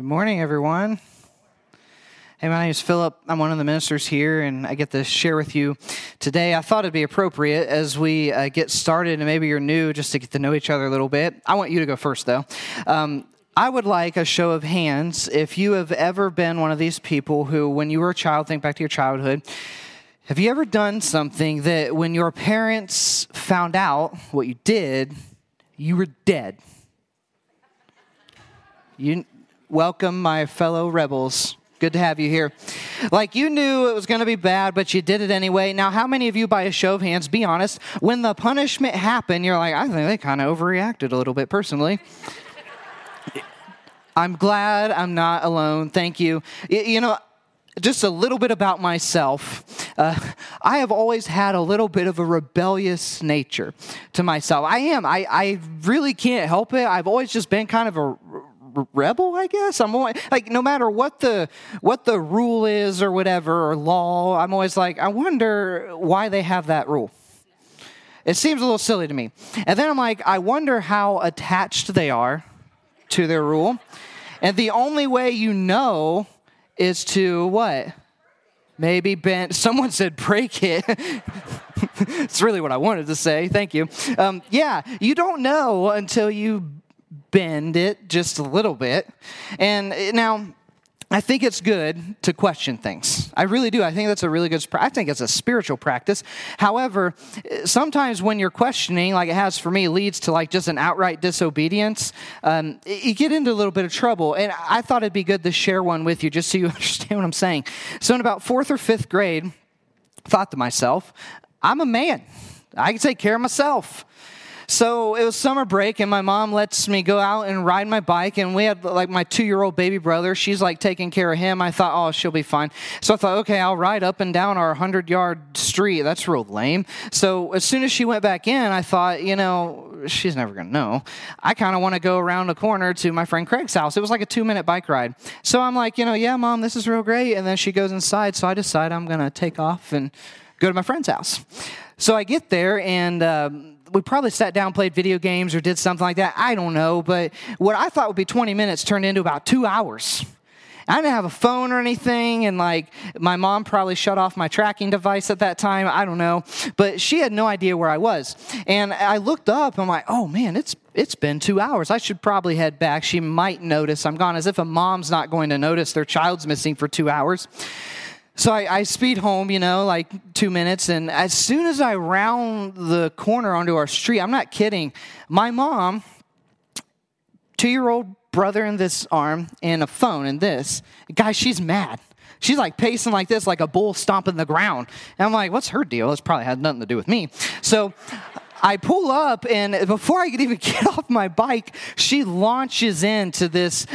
Good morning, everyone. Hey, my name is Philip. I'm one of the ministers here, and I get to share with you today. I thought it'd be appropriate as we uh, get started, and maybe you're new just to get to know each other a little bit. I want you to go first, though. Um, I would like a show of hands if you have ever been one of these people who, when you were a child, think back to your childhood, have you ever done something that when your parents found out what you did, you were dead? You welcome my fellow rebels. Good to have you here. Like you knew it was going to be bad, but you did it anyway. Now, how many of you, by a show of hands, be honest, when the punishment happened, you're like, I think they kind of overreacted a little bit personally. I'm glad I'm not alone. Thank you. You know, just a little bit about myself. Uh, I have always had a little bit of a rebellious nature to myself. I am. I, I really can't help it. I've always just been kind of a rebel i guess? I'm always, like no matter what the what the rule is or whatever or law i'm always like i wonder why they have that rule. It seems a little silly to me. And then i'm like i wonder how attached they are to their rule. And the only way you know is to what? Maybe bend someone said break it. It's really what i wanted to say. Thank you. Um, yeah you don't know until you bend it just a little bit. And eh, now, I think it's good to question things. I really do. I think that's a really good. I think it's a spiritual practice. However, eh, sometimes when you're questioning, like it has for me, leads to like just an outright disobedience. Um, you get into a little bit of trouble. And I thought it'd be good to share one with you, just so you understand what I'm saying. So, in about fourth or fifth grade, thought to myself, I'm a man. I can take care of myself. So it was summer break, and my mom lets me go out and ride my bike. And we had like my two year old baby brother. She's like taking care of him. I thought, oh, she'll be fine. So I thought, okay, I'll ride up and down our 100 yard street. That's real lame. So as soon as she went back in, I thought, you know, she's never going to know. I kind of want to go around the corner to my friend Craig's house. It was like a two minute bike ride. So I'm like, you know, yeah, mom, this is real great. And then she goes inside. So I decide I'm going to take off and go to my friend's house. So I get there and. Um, we probably sat down, played video games, or did something like that. I don't know. But what I thought would be 20 minutes turned into about two hours. I didn't have a phone or anything, and like my mom probably shut off my tracking device at that time. I don't know, but she had no idea where I was. And I looked up. I'm like, oh man, it's it's been two hours. I should probably head back. She might notice I'm gone, as if a mom's not going to notice their child's missing for two hours. So I, I, speed home, you know, like two minutes. And as soon as I round the corner onto our street, I'm not kidding, my mom, two year old brother in this arm, and a phone in this, guys, she's mad. She's like pacing like this, like a bull stomping the ground. And I'm like, what's her deal? This probably had nothing to do with me. So I pull up, and before I could even get off my bike, she launches into this,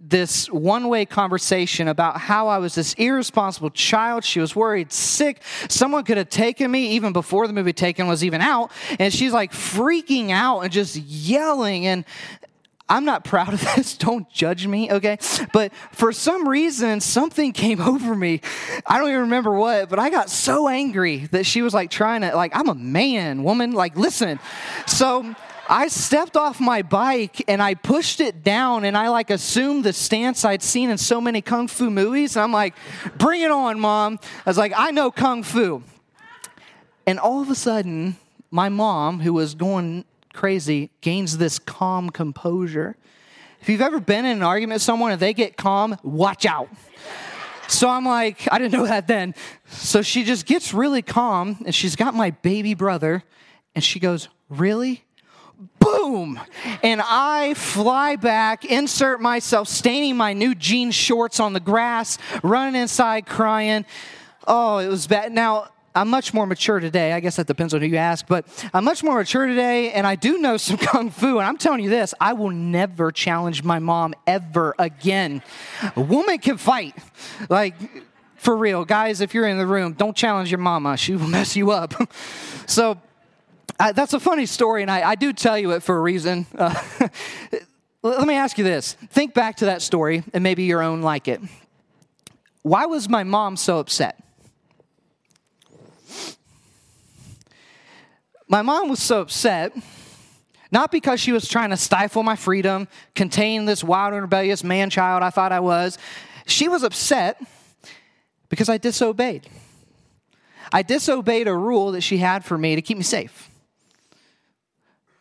this one way conversation about how I was this irresponsible child. She was worried sick. Someone could have taken me even before the movie Taken was even out. And she's like freaking out and just yelling. And I'm not proud of this. Don't judge me, okay? But for some reason, something came over me. I don't even remember what, but I got so angry that she was like trying to, like, I'm a man, woman, like, listen. So I stepped off my bike and I pushed it down and I like assumed the stance I'd seen in so many kung fu movies. I'm like, bring it on, mom. I was like, I know kung fu. And all of a sudden, my mom, who was going crazy, gains this calm composure. If you've ever been in an argument with someone and they get calm, watch out. So I'm like, I didn't know that then. So she just gets really calm and she's got my baby brother and she goes, Really? Boom! And I fly back, insert myself, staining my new jean shorts on the grass, running inside crying. Oh, it was bad. Now, I'm much more mature today. I guess that depends on who you ask, but I'm much more mature today, and I do know some kung fu. And I'm telling you this I will never challenge my mom ever again. A woman can fight. Like, for real. Guys, if you're in the room, don't challenge your mama. She will mess you up. so, uh, that's a funny story, and I, I, do tell you it for a reason. Uh, let me ask you this think back to that story, and maybe your own like it. Why was my mom so upset? My mom was so upset, Not because she was trying to stifle my freedom, contain this wild and rebellious man child I thought I was. She was upset because I disobeyed. I disobeyed a rule that she had for me to keep me safe.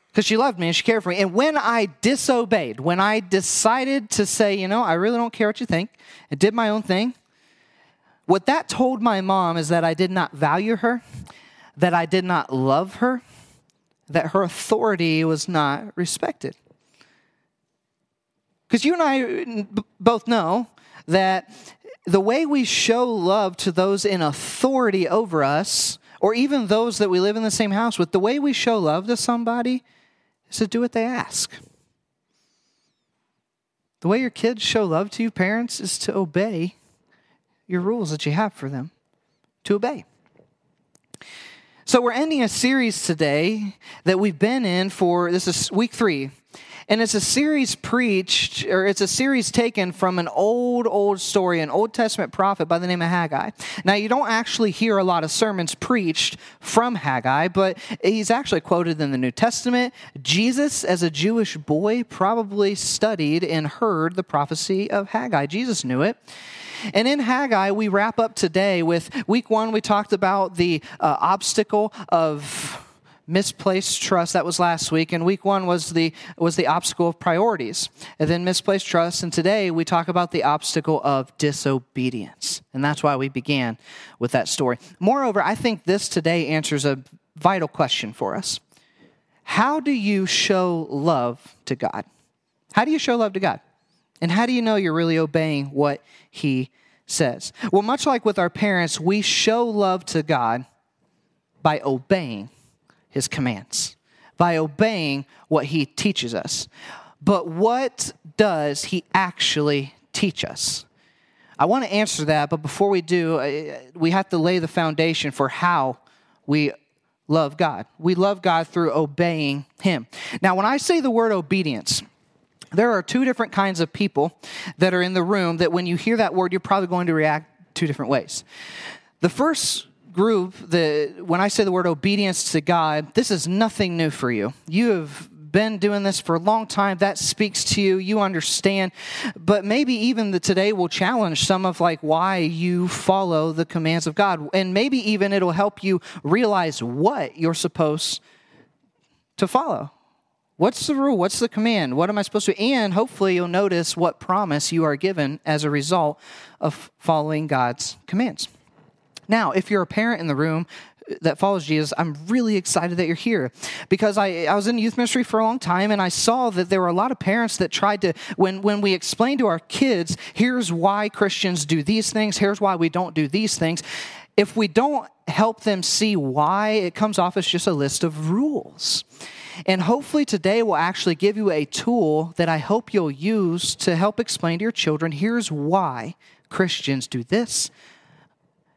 Because she loved me and she cared for me. And when I disobeyed, when I decided to say, you know, I really don't care what you think, and did my own thing, what that told my mom is that I did not value her, that I did not love her, that her authority was not respected. Because you and I both know that the way we show love to those in authority over us, or even those that we live in the same house with, the way we show love to somebody is to do what they ask. The way your kids show love to you, parents, is to obey your rules that you have for them, to obey. So, we're ending a series today that we've been in for this is week three and it's a series preached, or it's a series taken from an old, old story, an Old Testament prophet by the name of Haggai. Now, you don't actually hear a lot of sermons preached from Haggai, but he's actually quoted in the New Testament. Jesus, as a Jewish boy, probably studied and heard the prophecy of Haggai. Jesus knew it. And in Haggai, we wrap up today with week one, we talked about the uh, obstacle of misplaced trust. That was last week. And week one was the was the obstacle of priorities and then misplaced trust. And today we talk about the obstacle of disobedience. And that's why we began with that story. Moreover i think this today answers a vital question for us. How do you show love to god? How do you show love to god and how do you know you're really obeying what he says well much like with our parents we show love to god by obeying his commands, by obeying what he teaches us. But what does he actually teach us? I want to answer that, but before we do, we have to lay the foundation for how we love God. We love God through obeying him. Now, when I say the word obedience, there are two different kinds of people that are in the room that when you hear that word, you're probably going to react two different ways. The first group, the, when I say the word obedience to God, this is nothing new for you. You have been doing this for a long time. That speaks to you. You understand. But maybe even the today will challenge some of like why you follow the commands of god. And maybe even it'll help you realize what you're supposed to follow what's the rule? What's the command? What am i supposed to and hopefully you'll notice what promise you are given as a result of following god's commands. Now, if you're a parent in the room uh, that follows Jesus, I'm really excited that you're here. Because I, I was in youth ministry for a long time and I saw that there were a lot of parents that tried to, when, when we explained to our kids, here's why Christians do these things, here's why we don't do these things. If we don't help them see why, it comes off as just a list of rules. And hopefully today we'll actually give you a tool that I hope you'll use to help explain to your children here's why Christians do this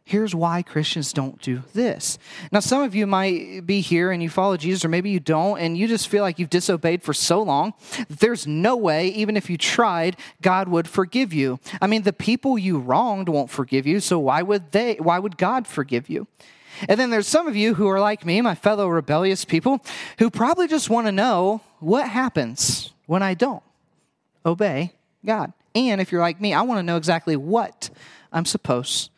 Here's why Christians don't do this. Now, some of you might be here and you follow Jesus, or maybe you don't, and you just feel like you've disobeyed for so long that there's no way, even if you tried, God would forgive you. I mean, the people you wronged won't forgive you, so why would they? Why would God forgive you? And then there's some of you who are like me, my fellow rebellious people, who probably just want to know what happens when I don't obey God. And if you're like me, I want to know exactly what I'm supposed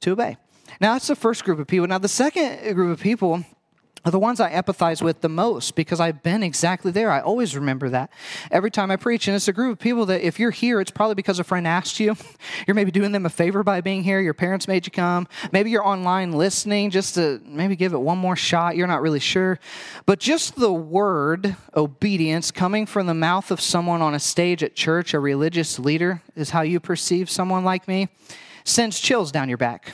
to obey. Now, that's the first group of people. Now, the second group of people are the ones I empathize with the most because I've been exactly there. I always remember that every time I preach. And it's a group of people that if you're here, it's probably because a friend asked you. You're maybe doing them a favor by being here. Your parents made you come. Maybe you're online listening just to maybe give it one more shot. You're not really sure. But just the word obedience coming from the mouth of someone on a stage at church, a religious leader, is how you perceive someone like me sends chills down your back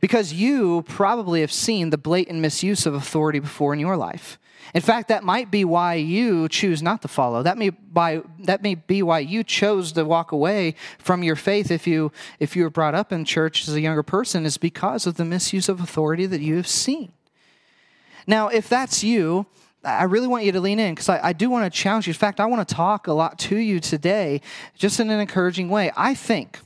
because you probably have seen the blatant misuse of authority before in your life. In fact, that might be why you choose not to follow. That may, by, that may be why you chose to walk away from your faith if you, if you were brought up in church as a younger person, is because of the misuse of authority that you have seen. Now, if that's you, I really want you to lean in because I, I, do want to challenge you. In fact, I want to talk a lot to you today, just in an encouraging way. I think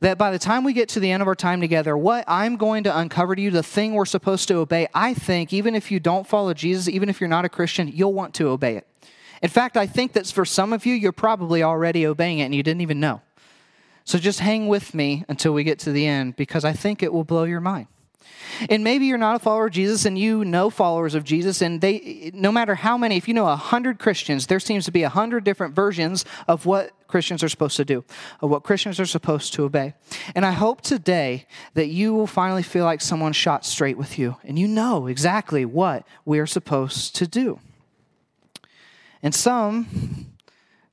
that by the time we get to the end of our time together, what I'm going to uncover to you, the thing we're supposed to obey, I think, even if you don't follow Jesus, even if you're not a Christian, you'll want to obey it. In fact, I think that for some of you, you're probably already obeying it and you didn't even know. So just hang with me until we get to the end because I think it will blow your mind. And maybe you're not a follower of Jesus and you know followers of Jesus, and they, no matter how many, if you know a hundred Christians, there seems to be a hundred different versions of what Christians are supposed to do, of what Christians are supposed to obey. And I hope today that you will finally feel like someone shot straight with you and you know exactly what we're supposed to do. And some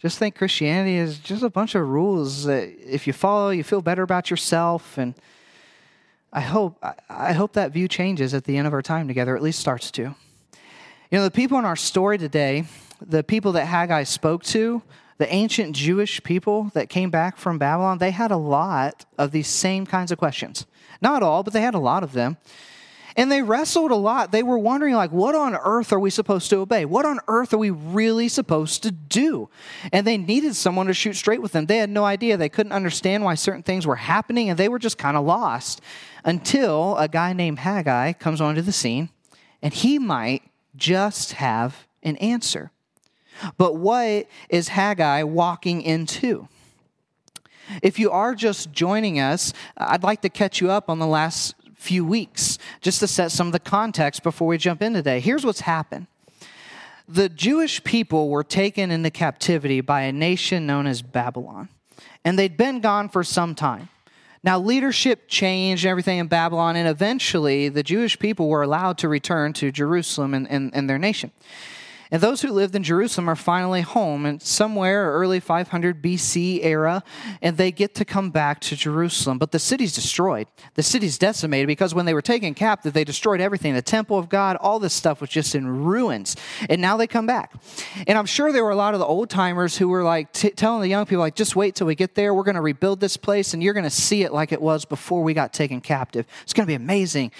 just think Christianity is just a bunch of rules that if you follow, you feel better about yourself and I hope, I hope that view changes at the end of our time together, at least starts to. You know, the people in our story today, the people that Haggai spoke to, the ancient Jewish people that came back from Babylon, they had a lot of these same kinds of questions. Not all, but they had a lot of them. And they wrestled a lot. They were wondering, like, what on earth are we supposed to obey? What on earth are we really supposed to do? And they needed someone to shoot straight with them. They had no idea. They couldn't understand why certain things were happening, and they were just kind of lost until a guy named Haggai comes onto the scene, and he might just have an answer. But what is Haggai walking into? If you are just joining us, I'd like to catch you up on the last few weeks just to set some of the context before we jump in today. Here's what's happened the Jewish people were taken into captivity by a nation known as Babylon, and they'd been gone for some time. Now, leadership changed everything in Babylon, and eventually the Jewish people were allowed to return to Jerusalem and, and, and their nation. And those who lived in Jerusalem are finally home and somewhere early 500 BC era, and they get to come back to Jerusalem. But the city's destroyed. The city's decimated because when they were taken captive, they destroyed everything. The temple of God, all this stuff was just in ruins. And now they come back. And I'm sure there were a lot of the old timers who were like t- telling the young people, like, just wait till we get there. We're going to rebuild this place, and you're going to see it like it was before we got taken captive. It's going to be amazing.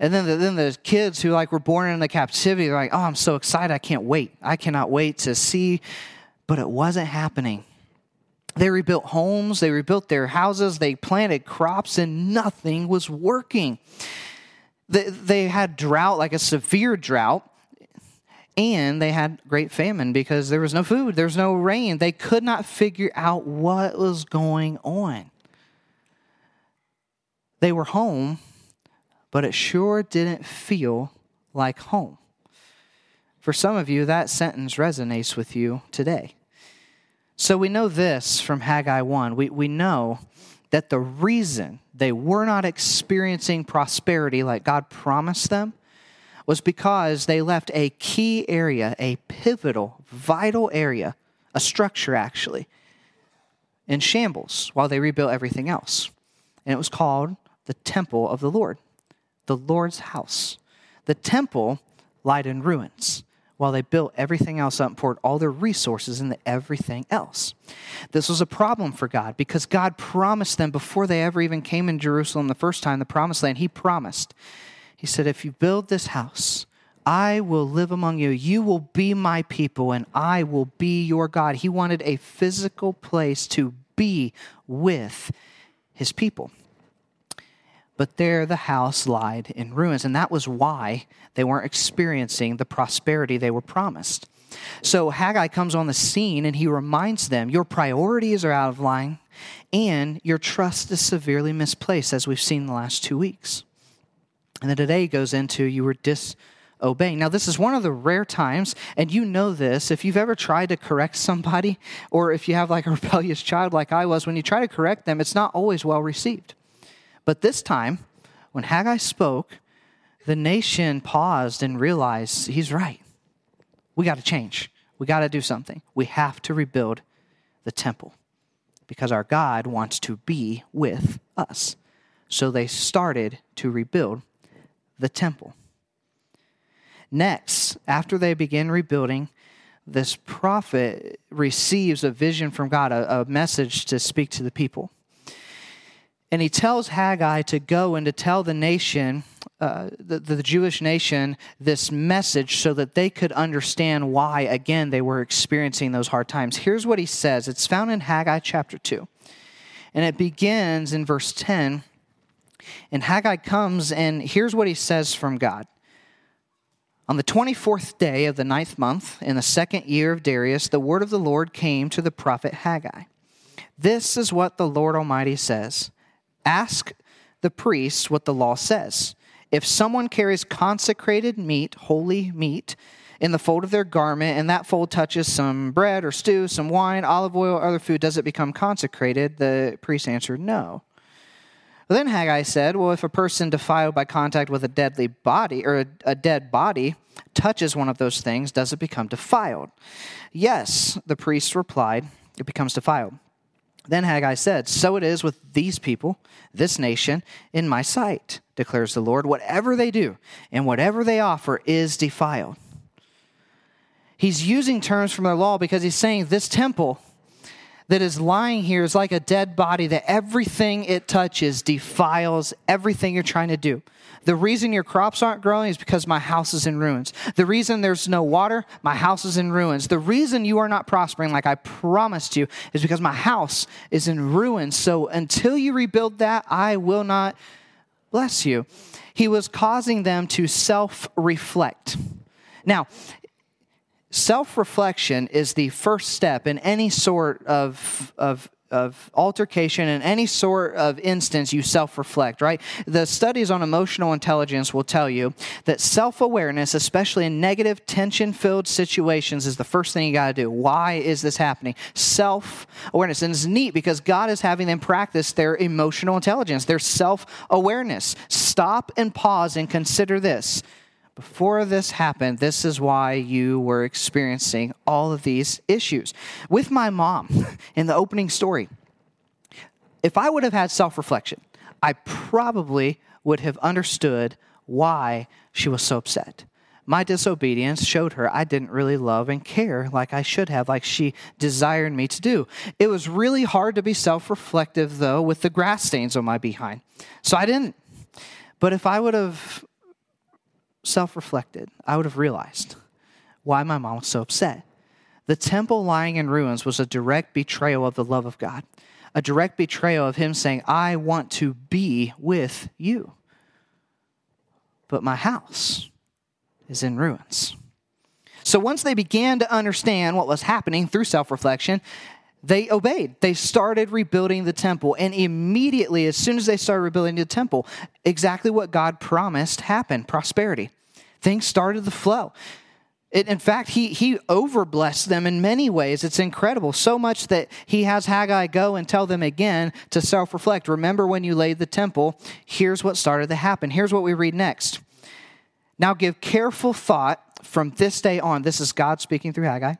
And then the, then the kids who like were born in the captivity, they're like, oh, I'm so excited. I can't wait. I cannot wait to see. But it wasn't happening. They rebuilt homes, they rebuilt their houses, they planted crops, and nothing was working. They, they had drought, like a severe drought, and they had great famine because there was no food, there was no rain. They could not figure out what was going on. They were home, but it sure didn't feel like home. For some of you, that sentence resonates with you today. So we know this from Haggai 1. We, we know that the reason they were not experiencing prosperity like God promised them was because they left a key area, a pivotal, vital area, a structure actually, in shambles while they rebuilt everything else. And it was called the temple of the Lord the Lord's house. The temple lied in ruins while they built everything else up and poured all their resources into everything else. This was a problem for God because God promised them before they ever even came in Jerusalem the first time, the promised land, He promised. He said, If you build this house, I will live among you. You will be my people, and I will be your God. He wanted a physical place to be with his people but there the house lied in ruins. And that was why they weren't experiencing the prosperity they were promised. So Haggai comes on the scene and he reminds them your priorities are out of line and your trust is severely misplaced, as we've seen the last two weeks. And then today goes into you were disobeying. Now, this is one of the rare times, and you know this, if you've ever tried to correct somebody, or if you have like a rebellious child like I was, when you try to correct them, it's not always well received. But this time, when Haggai spoke, the nation paused and realized he's right. We got to change. We got to do something. We have to rebuild the temple because our God wants to be with us. So they started to rebuild the temple. Next, after they begin rebuilding, this prophet receives a vision from God, a, a message to speak to the people. And he tells Haggai to go and to tell the nation, uh, the, the Jewish nation, this message so that they could understand why, again, they were experiencing those hard times. Here's what he says it's found in Haggai chapter 2. And it begins in verse 10. And Haggai comes, and here's what he says from God. On the 24th day of the ninth month, in the second year of Darius, the word of the Lord came to the prophet Haggai. This is what the Lord Almighty says Ask the priests what the law says. If someone carries consecrated meat, holy meat, in the fold of their garment, and that fold touches some bread or stew, some wine, olive oil, or other food, does it become consecrated? The priest answered, No. Then Haggai said, Well, if a person defiled by contact with a deadly body or a, a dead body touches one of those things, does it become defiled? Yes, the priest replied, It becomes defiled. Then Haggai said, So it is with these people, this nation, in my sight, declares the Lord. Whatever they do and whatever they offer is defiled. He's using terms from the law because he's saying this temple that is lying here is like a dead body that everything it touches defiles everything you're trying to do. The reason your crops aren't growing is because my house is in ruins. The reason there's no water, my house is in ruins. The reason you are not prospering like I promised you is because my house is in ruins. So until you rebuild that, I will not bless you. He was causing them to self reflect. Now, self reflection is the first step in any sort of, of, of altercation, in any sort of instance, you self reflect, right? The studies on emotional intelligence will tell you that self awareness, especially in negative, tension filled situations, is the first thing you got to do. Why is this happening? Self awareness. And it's neat because God is having them practice their emotional intelligence, their self awareness. Stop and pause and consider this before this happened, this is why you were experiencing all of these issues. With my mom in the opening story, if I would have had self reflection, I probably would have understood why she was so upset. My disobedience showed her I didn't really love and care like I should have, like she desired me to do. It was really hard to be self reflective, though, with the grass stains on my behind. So I didn't. But if I would have self reflected, I would have realized why my mom was so upset. The temple lying in ruins was a direct betrayal of the love of God, a direct betrayal of Him saying, I want to be with you. But my house is in ruins. So once they began to understand what was happening through self reflection, they obeyed. They started rebuilding the temple. And immediately, as soon as they started rebuilding the temple, exactly what God promised happened prosperity. Things started to flow. It, in fact, he, he overblessed them in many ways. It's incredible. So much that he has Haggai go and tell them again to self reflect. Remember when you laid the temple, here's what started to happen. Here's what we read next. Now give careful thought from this day on. This is God speaking through Haggai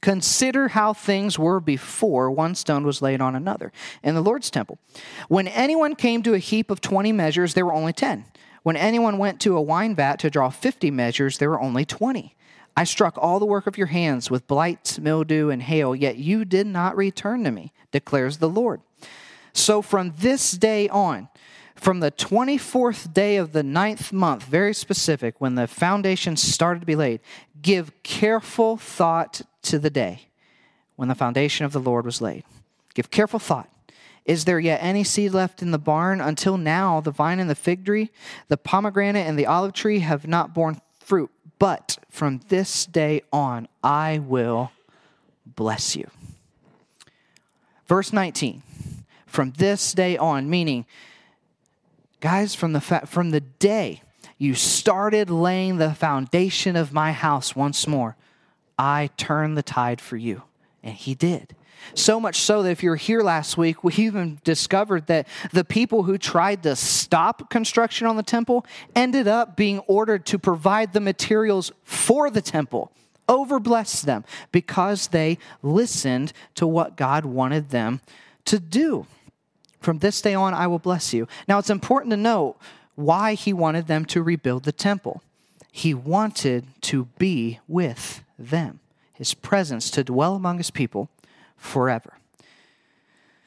Consider how things were before one stone was laid on another in the Lord's temple. When anyone came to a heap of 20 measures, there were only 10. When anyone went to a wine vat to draw 50 measures, there were only 20. I struck all the work of your hands with blight, mildew, and hail, yet you did not return to me, declares the Lord. So from this day on, from the 24th day of the ninth month, very specific, when the foundation started to be laid, give careful thought to the day when the foundation of the Lord was laid. Give careful thought. Is there yet any seed left in the barn? Until now, the vine and the fig tree, the pomegranate and the olive tree have not borne fruit. But from this day on, I will bless you. Verse 19. From this day on, meaning, guys, from the, fa- from the day you started laying the foundation of my house once more, I turn the tide for you. And he did. So much so that if you were here last week, we even discovered that the people who tried to stop construction on the temple ended up being ordered to provide the materials for the temple. Overblessed them because they listened to what God wanted them to do. From this day on, I will bless you. Now, it's important to note why he wanted them to rebuild the temple. He wanted to be with them, his presence to dwell among his people forever.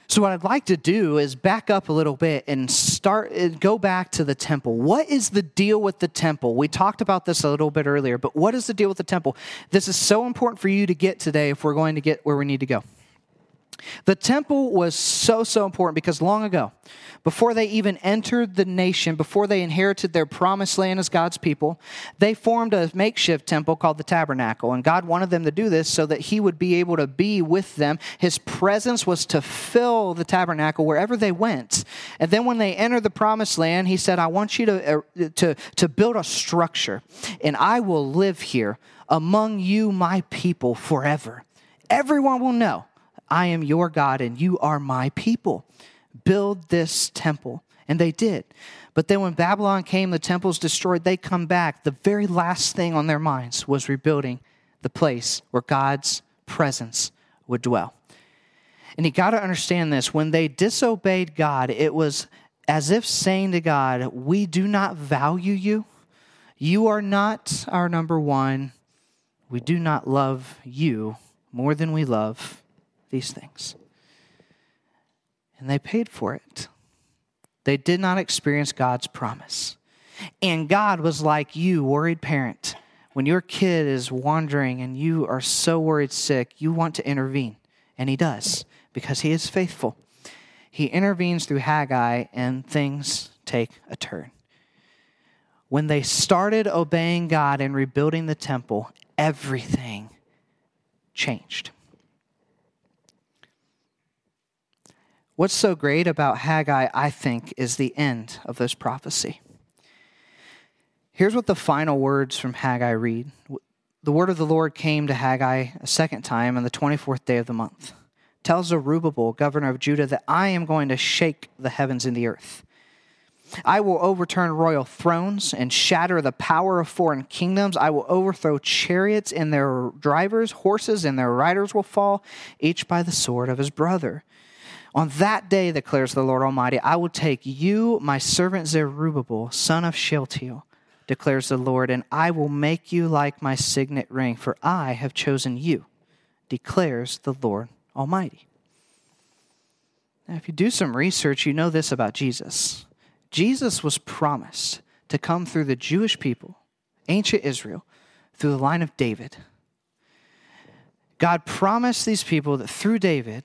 So, what I'd like to do is back up a little bit and start, uh, go back to the temple. What is the deal with the temple? We talked about this a little bit earlier, but what is the deal with the temple? This is so important for you to get today if we're going to get where we need to go. The temple was so, so important because long ago, before they even entered the nation, before they inherited their promised land as God's people, they formed a makeshift temple called the tabernacle. And God wanted them to do this so that He would be able to be with them. His presence was to fill the tabernacle wherever they went. And then when they entered the promised land, He said, I want you to, uh, to, to build a structure, and I will live here among you, my people, forever. Everyone will know I am your God and you are my people. Build this temple. And they did. But then when Babylon came, the temple's destroyed, they come back. The very last thing on their minds was rebuilding the place where God's presence would dwell. And you got to understand this when they disobeyed God, it was as if saying to God, We do not value you. You are not our number one. We do not love you more than we love these things. And they paid for it. They did not experience God's promise. And God was like you, worried parent. When your kid is wandering and you are so worried sick, you want to intervene. And He does because He is faithful. He intervenes through Haggai and things take a turn. When they started obeying God and rebuilding the temple, everything changed. What's so great about Haggai, I think, is the end of this prophecy. Here's what the final words from Haggai read The word of the Lord came to Haggai a second time on the 24th day of the month. Tells Zerubbabel, governor of Judah, that I am going to shake the heavens and the earth. I will overturn royal thrones and shatter the power of foreign kingdoms. I will overthrow chariots and their drivers, horses and their riders will fall, each by the sword of his brother. On that day, declares the Lord Almighty, I will take you, my servant Zerubbabel, son of Shealtiel, declares the Lord, and I will make you like my signet ring, for I have chosen you, declares the Lord Almighty. Now, if you do some research, you know this about Jesus. Jesus was promised to come through the Jewish people, ancient Israel, through the line of David. God promised these people that through David,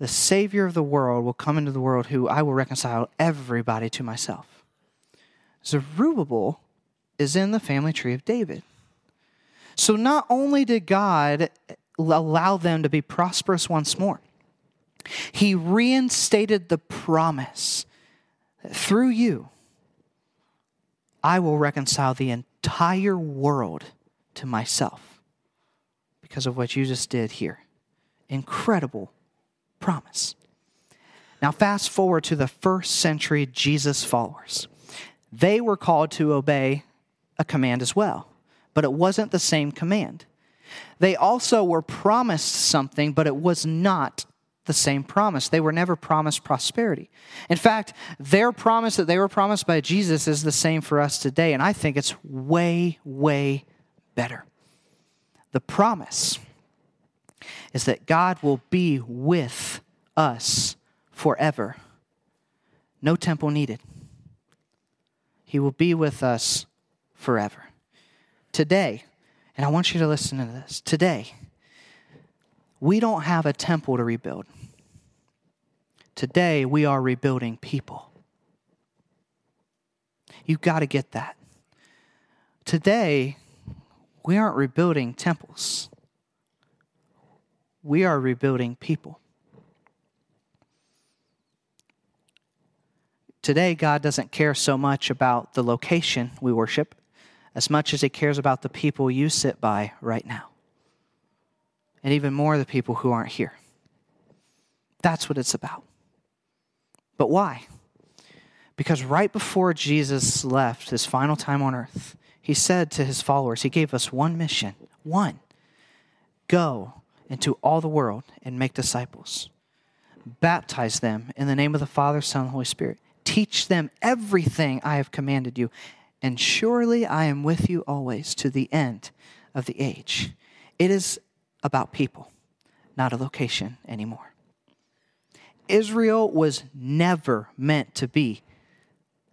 the Savior of the world will come into the world who I will reconcile everybody to myself. Zerubbabel is in the family tree of David. So not only did God allow them to be prosperous once more, he reinstated the promise through you, I will reconcile the entire world to myself because of what you just did here. Incredible promise. Now, fast forward to the first century Jesus followers. They were called to obey a command as well, but it wasn't the same command. They also were promised something, but it was not the same promise. They were never promised prosperity. In fact, their promise that they were promised by Jesus is the same for us today, and I think it's way, way better. The promise is that God will be with us forever. No temple needed. He will be with us forever. Today, and I want you to listen to this. Today, we don't have a temple to rebuild. Today, we are rebuilding people. You've got to get that. Today, we aren't rebuilding temples we are rebuilding people. Today, God doesn't care so much about the location we worship as much as He cares about the people you sit by right now. And even more, the people who aren't here. That's what it's about. But why? Because right before Jesus left his final time on earth, he said to his followers, He gave us one mission one go into all the world and make disciples. Baptize them in the name of the Father, Son, and Holy Spirit. Teach them everything I have commanded you, and surely I am with you always to the end of the age. It is about people, not a location anymore. Israel was never meant to be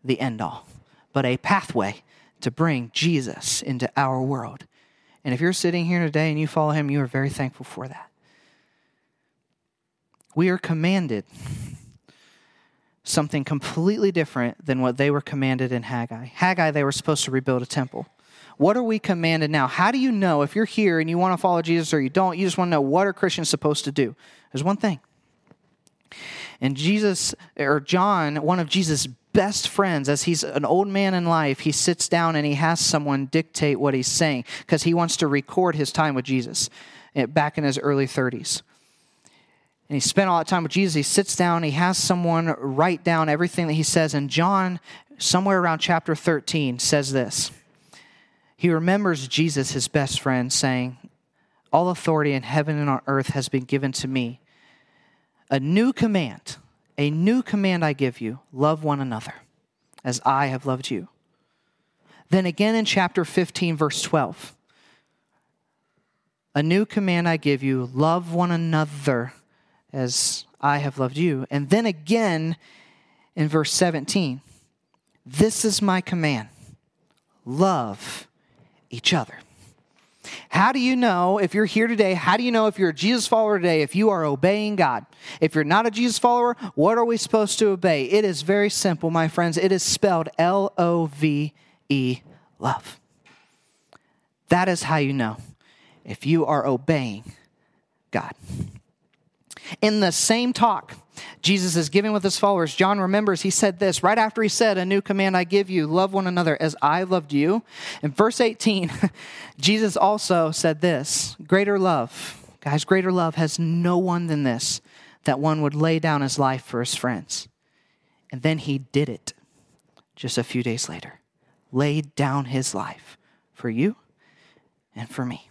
the end all, but a pathway to bring Jesus into our world. And if you're sitting here today and you follow him, you are very thankful for that. we are commanded something completely different than what they were commanded in Haggai. Haggai, they were supposed to rebuild a temple. What are we commanded now? How do you know if you're here and you want to follow Jesus or you don't? You just want to know what are Christians supposed to do? There's one thing. And Jesus, or John, one of Jesus' best friends, as he's an old man in life, he sits down and he has someone dictate what he's saying because he wants to record his time with Jesus eh, back in his early 30s. And he spent all that time with Jesus. He sits down, he has someone write down everything that he says. And John, somewhere around chapter 13, says this. He remembers Jesus, his best friend, saying, All authority in heaven and on earth has been given to me. A new command, a new command I give you love one another as I have loved you. Then again in chapter 15, verse 12, a new command I give you love one another as I have loved you. And then again in verse 17, this is my command love each other. How do you know if you're here today? How do you know if you're a Jesus follower today if you are obeying God? If you're not a Jesus follower, what are we supposed to obey? It is very simple, my friends. It is spelled L O V E, love. That is how you know if you are obeying God. In the same talk, Jesus is giving with his followers. John remembers he said this right after he said, A new command I give you love one another as I loved you. In verse 18, Jesus also said this Greater love, guys, greater love has no one than this, that one would lay down his life for his friends. And then he did it just a few days later, laid down his life for you and for me.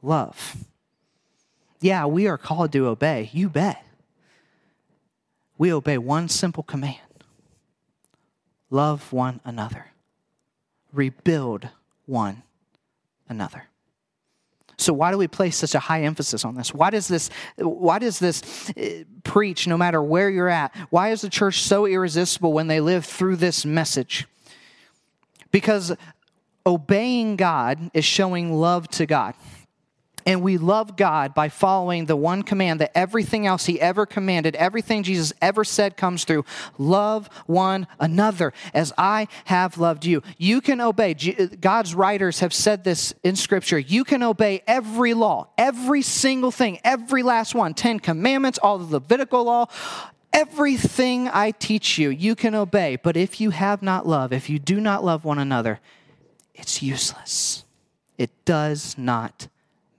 Love yeah, we are called to obey. You bet. We obey one simple command love one another, rebuild one another. So why do we place such a high emphasis on this? Why does this why does this uh, preach no matter where you're at? Why is the church so irresistible when they live through this message? Because obeying God is showing love to God. And we love God by following the one command that everything else He ever commanded, everything Jesus ever said comes through. Love one another as I have loved you. You can obey. Uh, God's writers have said this in Scripture. You can obey every law, every single thing, every last one Ten Commandments, all the Levitical law. Everything I teach you, you can obey. But if you have not love, if you do not love one another, it's useless. It does not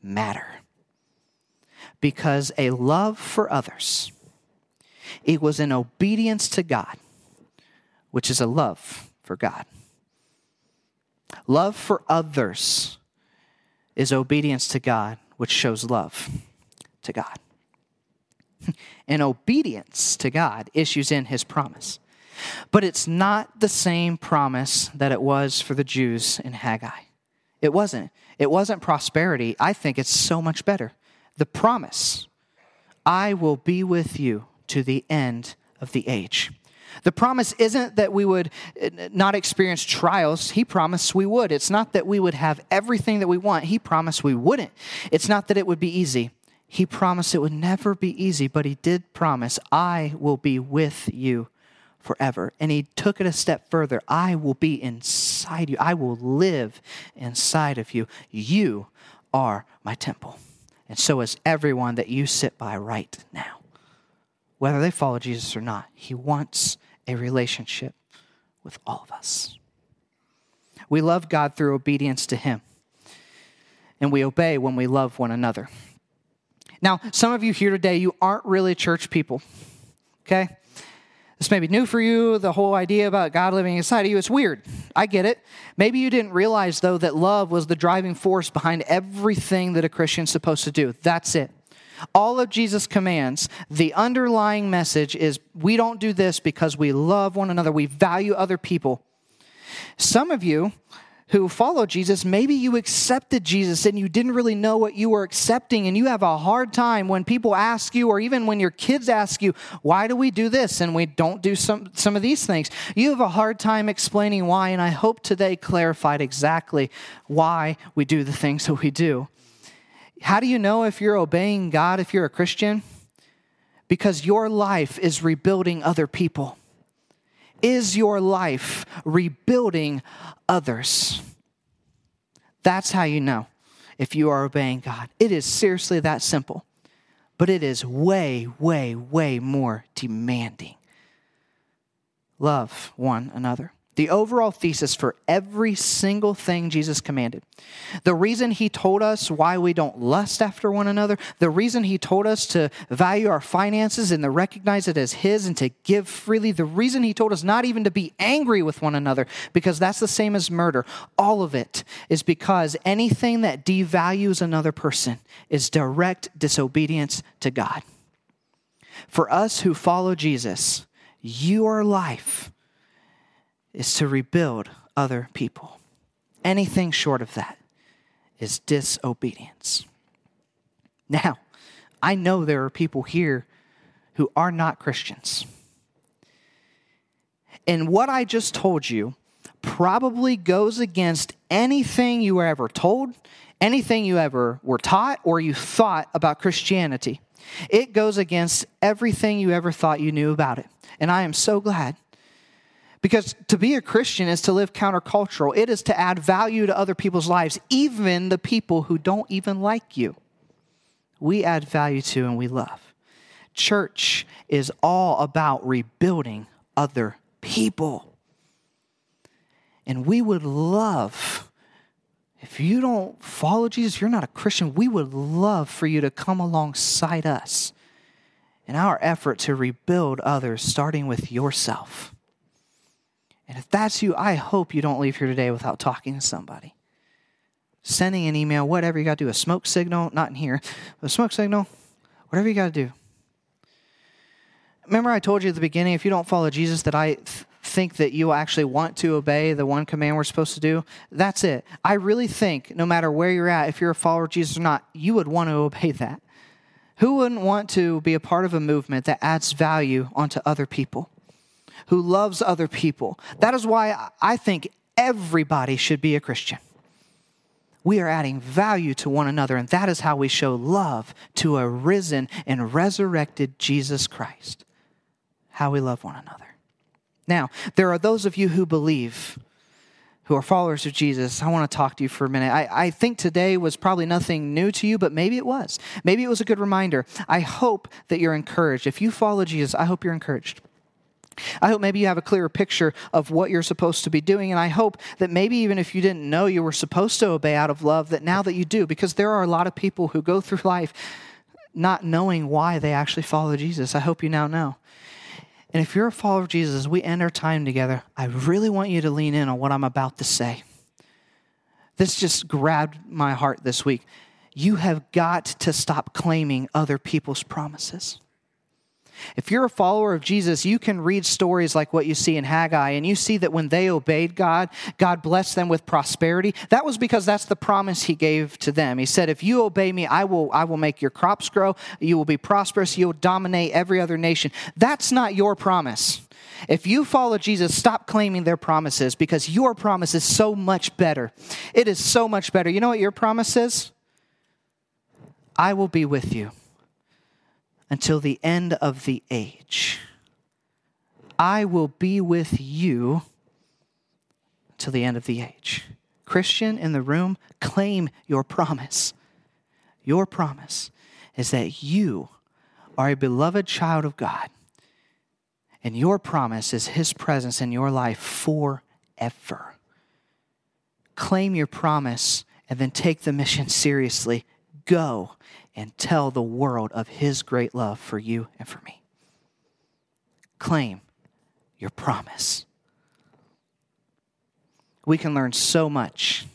matter. Because a love for others equals an obedience to God, which is a love for God. Love for others is obedience to God, which shows love to God. and obedience to God issues in his promise. But it's not the same promise that it was for the Jews in Haggai. It wasn't. It wasn't prosperity. I think it's so much better. The promise I will be with you to the end of the age. The promise isn't that we would uh, not experience trials. He promised we would. It's not that we would have everything that we want. He promised we wouldn't. It's not that it would be easy. He promised it would never be easy, but He did promise, I will be with you forever. And he took it a step further I will be inside you, I will live inside of you. You are my temple. And so is everyone that you sit by right now. Whether they follow Jesus or not, he wants a relationship with all of us. We love God through obedience to him, and we obey when we love one another. Now, some of you here today, you aren't really church people, okay? This may be new for you, the whole idea about God living inside of you. It's weird. I get it. Maybe you didn't realize, though, that love was the driving force behind everything that a Christian's supposed to do. That's it. All of Jesus' commands, the underlying message is we don't do this because we love one another, we value other people. Some of you who follow Jesus, maybe you accepted Jesus and you didn't really know what you were accepting, and you have a hard time when people ask you, or even when your kids ask you, why do we do this and we don't do some, some of these things? You have a hard time explaining why, and I hope today clarified exactly why we do the things that we do. How do you know if you're obeying God if you're a Christian? because your life is rebuilding other people. Is your life rebuilding others? That's how you know if you are obeying God. It is seriously that simple, but it is way, way, way more demanding. Love one another the overall thesis for every single thing Jesus commanded. The reason he told us why we don't lust after one another, the reason he told us to value our finances and to recognize it as his and to give freely, the reason he told us not even to be angry with one another, because that's the same as murder. All of it is because anything that devalues another person is direct disobedience to God. For us who follow Jesus, your life is to rebuild other people. Anything short of that is disobedience. Now, I know there are people here who are not Christians. And what I just told you probably goes against anything you were ever told, anything you ever were taught, or you thought about Christianity. It goes against everything you ever thought you knew about it. And I am so glad because to be a Christian is to live countercultural, it is to add value to other people's lives, even the people who don't even like you. We add value to and we love. Church is all about rebuilding other people. And we would love, if you don't follow Jesus, you're not a Christian, we would love for you to come alongside us in our effort to rebuild others, starting with yourself. And if that's you, I hope you don't leave here today without talking to somebody. Sending an email, whatever you got to do, a smoke signal, not in here, a smoke signal, whatever you got to do. Remember, I told you at the beginning, if you don't follow Jesus, that I th- think that you actually want to obey the one command we're supposed to do. That's it. I really think, no matter where you're at, if you're a follower of Jesus or not, you would want to obey that. Who wouldn't want to be a part of a movement that adds value onto other people? Who loves other people. That is why I think everybody should be a Christian. We are adding value to one another, and that is how we show love to a risen and resurrected Jesus Christ. How we love one another. Now, there are those of you who believe, who are followers of Jesus. I want to talk to you for a minute. I, I think today was probably nothing new to you, but maybe it was. Maybe it was a good reminder. I hope that you're encouraged. If you follow Jesus, I hope you're encouraged. I hope maybe you have a clearer picture of what you're supposed to be doing. And I hope that maybe even if you didn't know you were supposed to obey out of love, that now that you do, because there are a lot of people who go through life not knowing why they actually follow Jesus. I hope you now know. And if you're a follower of Jesus, we end our time together, I really want you to lean in on what I'm about to say. This just grabbed my heart this week. You have got to stop claiming other people's promises. If you're a follower of Jesus, you can read stories like what you see in Haggai, and you see that when they obeyed God, God blessed them with prosperity. That was because that's the promise He gave to them. He said, If you obey me, I will, I will make your crops grow, you will be prosperous, you'll dominate every other nation. That's not your promise. If you follow Jesus, stop claiming their promises because your promise is so much better. It is so much better. You know what your promise is? I will be with you until the end of the age. I will be with you till the end of the age. Christian in the room, claim your promise. Your promise is that you are a beloved child of God, and your promise is His presence in your life forever. Claim your promise and then take the mission seriously. Go and tell the world of His great love for you and for me. Claim your promise. We can learn so much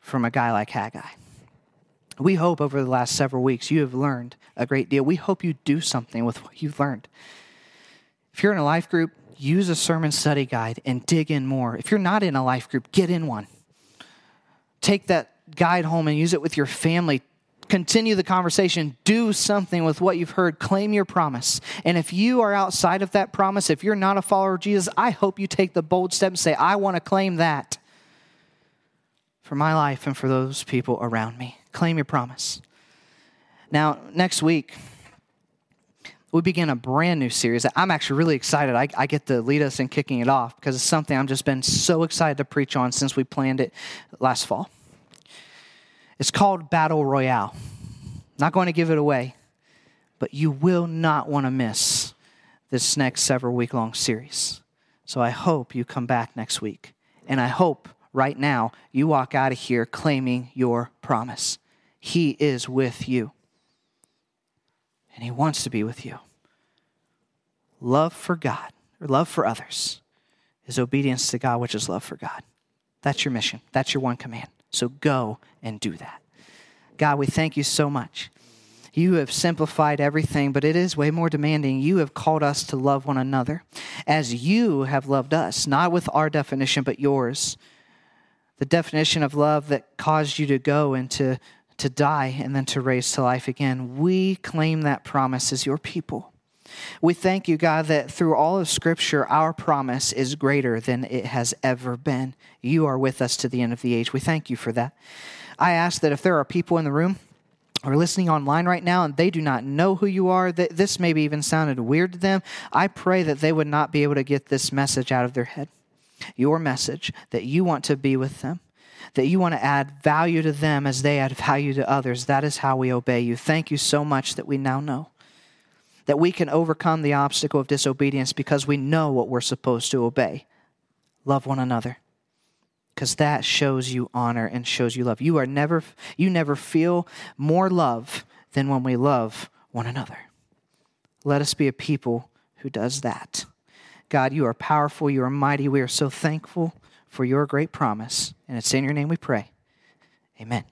from a guy like Haggai. We hope over the last several weeks you have learned a great deal. We hope you do something with what you've learned. If you're in a life group, use a sermon study guide and dig in more. If you're not in a life group, get in one. Take that guide home and use it with your family continue the conversation, do something with what you've heard, claim your promise. And if you are outside of that promise, if you're not a follower of Jesus, I hope you take the bold step and say, I want to claim that for my life and for those people around me. Claim your promise. Now, next week, we begin a brand new series. I'm actually really excited. I, I, get to lead us in kicking it off because it's something I've just been so excited to preach on since we planned it last fall. It's called Battle Royale. Not going to give it away, but you will not want to miss this next several week long series. So I hope you come back next week. And I hope right now you walk out of here claiming your promise. He is with you, and He wants to be with you. Love for God, or love for others, is obedience to God, which is love for God. That's your mission. That's your one command. So go and do that. God, we thank you so much. You have simplified everything, but it is way more demanding. You have called us to love one another as you have loved us, not with our definition, but yours. The definition of love that caused you to go and to, to die and then to raise to life again. We claim that promise as your people. We thank you, God, that through all of Scripture, our promise is greater than it has ever been. You are with us to the end of the age. We thank you for that. I ask that if there are people in the room or listening online right now and they do not know who you are, that this maybe even sounded weird to them, I pray that they would not be able to get this message out of their head. Your message, that you want to be with them, that you want to add value to them as they add value to others. That is how we obey you. Thank you so much that we now know that we can overcome the obstacle of disobedience because we know what we're supposed to obey. Love one another because that shows you honor and shows you love. You are never you never feel more love than when we love one another. Let us be a people who does that. God, you are powerful, you are mighty. We are so thankful for your great promise. And it's in your name we pray. Amen.